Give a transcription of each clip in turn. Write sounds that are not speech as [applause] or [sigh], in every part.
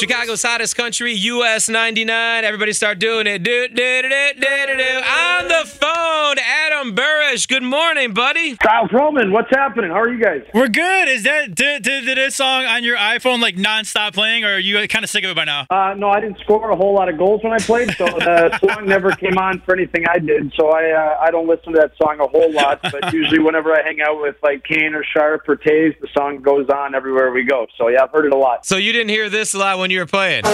Chicago's hottest country, US 99. Everybody start doing it. Do, do, do, do, do, do. On the phone, Adam Burish. Good morning, buddy. Kyle Roman, what's happening? How are you guys? We're good. Is that did, did, did this song on your iPhone like nonstop playing, or are you kind of sick of it by now? Uh, no, I didn't score a whole lot of goals when I played, so the [laughs] song never came on for anything I did. So I uh, I don't listen to that song a whole lot, but [laughs] usually whenever I hang out with like Kane or Sharp or Toews, the song goes on everywhere we go. So yeah, I've heard it a lot. So you didn't hear this a lot when you were playing?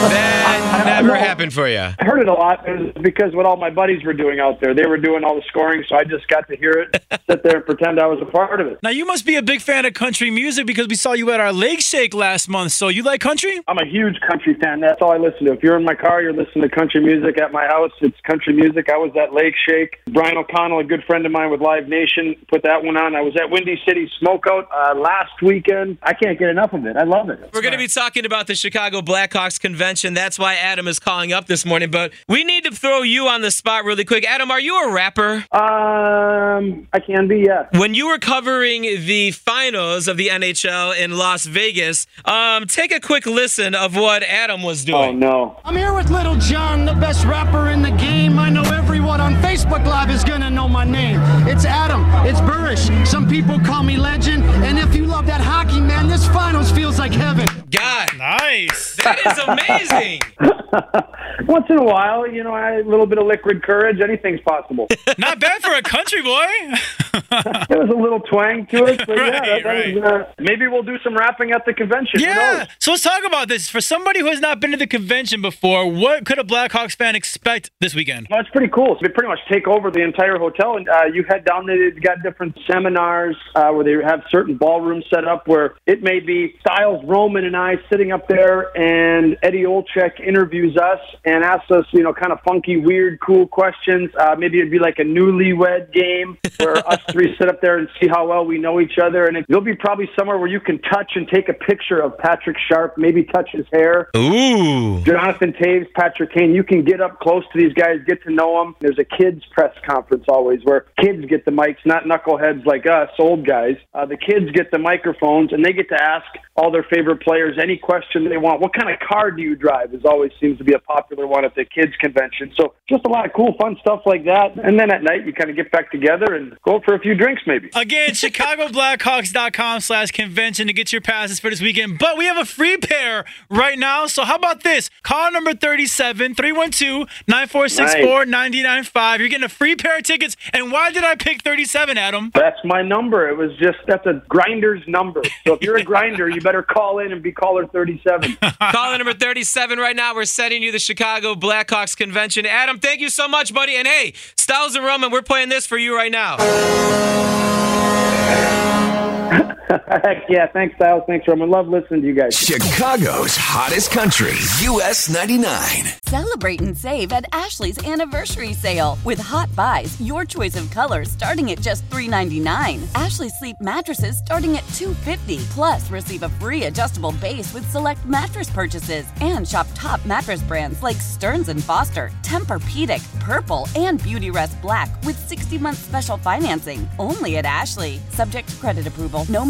That never happened for you. I heard it a lot it because what all my buddies were doing out there. They were doing all the scoring, so I just got to hear it, [laughs] sit there and pretend I was a part of it. Now you must be a big fan of country music because we saw you at our Lake Shake last month. So you like country? I'm a huge country fan. That's all I listen to. If you're in my car, you're listening to country music. At my house, it's country music. I was at Lake Shake. Brian O'Connell, a good friend of mine with Live Nation, put that one on. I was at Windy City Smokeout uh, last weekend. I can't get enough of it. I love it. We're going to be talking about the Chicago Blackhawks convention. That's why Adam is calling up this morning. But we need to throw you on the spot really quick. Adam, are you a rapper? Um, I can be, yes. When you were covering the finals of the NHL in Las Vegas, um, take a quick listen of what Adam was doing. Oh doing. no. I'm here with Lil Jon, the best rapper in the game. I know everyone on Facebook Live is gonna know my name. It's Adam, it's Burish. Some people call me legend. And if you love that hockey, man, this finals feels like heaven. God, Nice. that is amazing. [laughs] Once in a while, you know, I, a little bit of liquid courage. Anything's possible. [laughs] Not bad for a country boy. [laughs] [laughs] there was a little twang to it, but yeah, Right, that right. was, uh, maybe we'll do some rapping at the convention. Yeah. So let's talk about this. For somebody who has not been to the convention before, what could a Blackhawks fan expect this weekend? Well, it's pretty cool. So they pretty much take over the entire hotel, and uh, you head down there. They've got different seminars uh, where they have certain ballrooms set up where it may be Styles Roman and I sitting up there, and Eddie Olczyk interviews us and asks us, you know, kind of funky, weird, cool questions. Uh, maybe it'd be like a newlywed game where us three sit up there and see how well we know each other, and it, there'll be probably somewhere where you can touch and take a picture of Patrick Sharp, maybe touch his hair. Ooh. Jonathan Toews, Patrick Kane, you can get up close to these guys, get to know them. There's a kids press conference always where kids get the mics, not knuckleheads like us, old guys. Uh, the kids get the microphones and they get to ask all their favorite players any question they want. What kind of car do you drive? Is always seems to be a popular one at the kids convention. So just a lot of cool, fun stuff like that. And then at night you kind of get back together and go for a few drinks maybe. Again, [laughs] ChicagoBlackhawks.com slash convention to get your passes for this weekend. But we have a free pair right now. So how about this? Call number 37 312 9464 995. You're getting a free pair of tickets. And why did I pick 37, Adam? That's my number. It was just that's a grinder's number. So if you're a grinder, you better call in and be caller 37. [laughs] Caller number 37 right now. We're sending you the Chicago Blackhawks convention. Adam, thank you so much, buddy. And hey, Styles and Roman, we're playing this for you right now. Senhor. [laughs] Heck yeah, thanks, Styles. Thanks, Roman. Love listening to you guys. Chicago's hottest country, US 99. Celebrate and save at Ashley's anniversary sale. With hot buys, your choice of colors starting at just $3.99. Ashley Sleep mattresses starting at $2.50. Plus, receive a free adjustable base with select mattress purchases. And shop top mattress brands like Stearns and Foster, Tempur-Pedic, Purple, and Beautyrest Black with 60-month special financing. Only at Ashley. Subject to credit approval. No